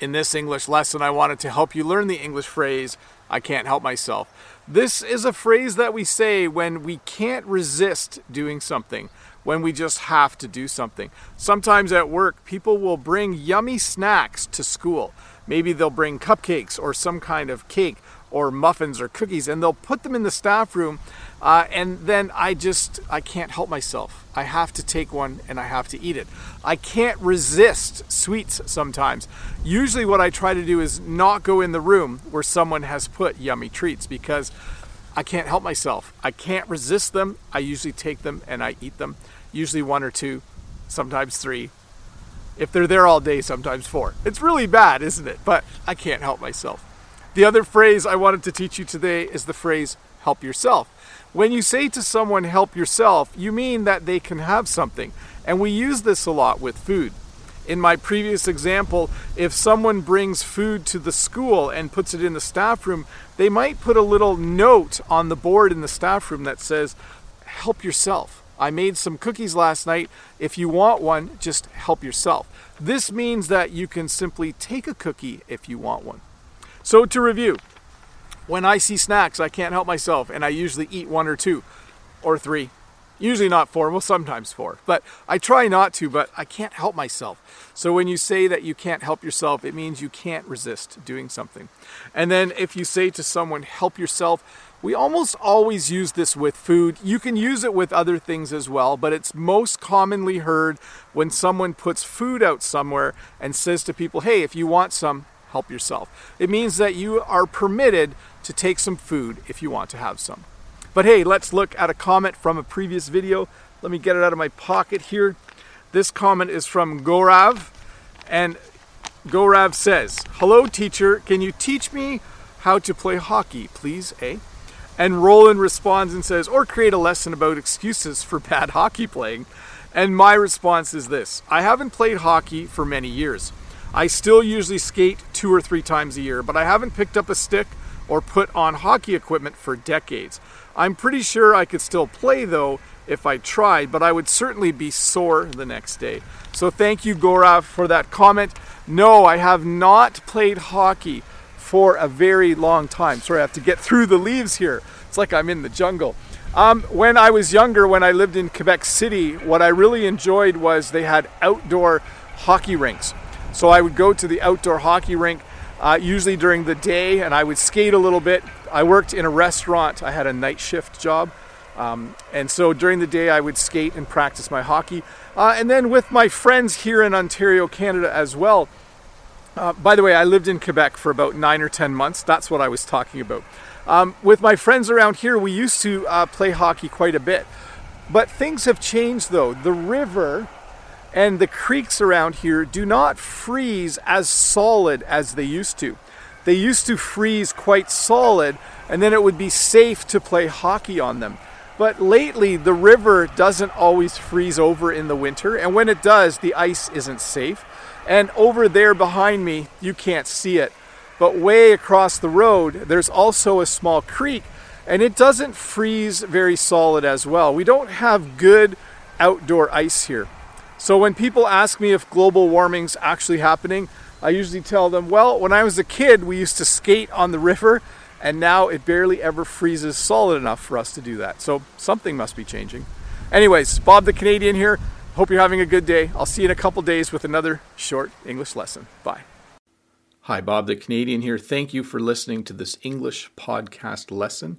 In this English lesson, I wanted to help you learn the English phrase, I can't help myself. This is a phrase that we say when we can't resist doing something, when we just have to do something. Sometimes at work, people will bring yummy snacks to school. Maybe they'll bring cupcakes or some kind of cake or muffins or cookies and they'll put them in the staff room uh, and then i just i can't help myself. I have to take one and i have to eat it. I can't resist sweets sometimes. Usually what i try to do is not go in the room where someone has put yummy treats because i can't help myself. I can't resist them. I usually take them and i eat them. Usually one or two sometimes three. If they're there all day sometimes four. It's really bad isn't it? But i can't help myself. The other phrase I wanted to teach you today is the phrase help yourself. When you say to someone help yourself, you mean that they can have something. And we use this a lot with food. In my previous example, if someone brings food to the school and puts it in the staff room, they might put a little note on the board in the staff room that says, Help yourself. I made some cookies last night. If you want one, just help yourself. This means that you can simply take a cookie if you want one. So, to review, when I see snacks, I can't help myself, and I usually eat one or two or three. Usually not four, well, sometimes four, but I try not to, but I can't help myself. So, when you say that you can't help yourself, it means you can't resist doing something. And then, if you say to someone, help yourself, we almost always use this with food. You can use it with other things as well, but it's most commonly heard when someone puts food out somewhere and says to people, hey, if you want some, help yourself. It means that you are permitted to take some food if you want to have some. But hey, let's look at a comment from a previous video. Let me get it out of my pocket here. This comment is from Gorav, and Gorav says, Hello, teacher. Can you teach me how to play hockey, please? Eh? And Roland responds and says, Or create a lesson about excuses for bad hockey playing. And my response is this I haven't played hockey for many years. I still usually skate two or three times a year, but I haven't picked up a stick or put on hockey equipment for decades. I'm pretty sure I could still play though if I tried, but I would certainly be sore the next day. So thank you, Gorav, for that comment. No, I have not played hockey for a very long time. Sorry, I have to get through the leaves here. It's like I'm in the jungle. Um, when I was younger, when I lived in Quebec City, what I really enjoyed was they had outdoor hockey rinks. So I would go to the outdoor hockey rink, uh, usually during the day, and I would skate a little bit. I worked in a restaurant, I had a night shift job. Um, and so during the day, I would skate and practice my hockey. Uh, and then with my friends here in Ontario, Canada as well. Uh, by the way, I lived in Quebec for about nine or 10 months. That's what I was talking about. Um, with my friends around here, we used to uh, play hockey quite a bit. But things have changed though. The river and the creeks around here do not freeze as solid as they used to. They used to freeze quite solid, and then it would be safe to play hockey on them. But lately, the river doesn't always freeze over in the winter, and when it does, the ice isn't safe. And over there behind me, you can't see it, but way across the road, there's also a small creek, and it doesn't freeze very solid as well. We don't have good outdoor ice here. So when people ask me if global warming's actually happening, I usually tell them, well, when I was a kid, we used to skate on the river, and now it barely ever freezes solid enough for us to do that. So something must be changing. Anyways, Bob the Canadian here. Hope you're having a good day. I'll see you in a couple days with another short English lesson. Bye. Hi, Bob the Canadian here. Thank you for listening to this English podcast lesson.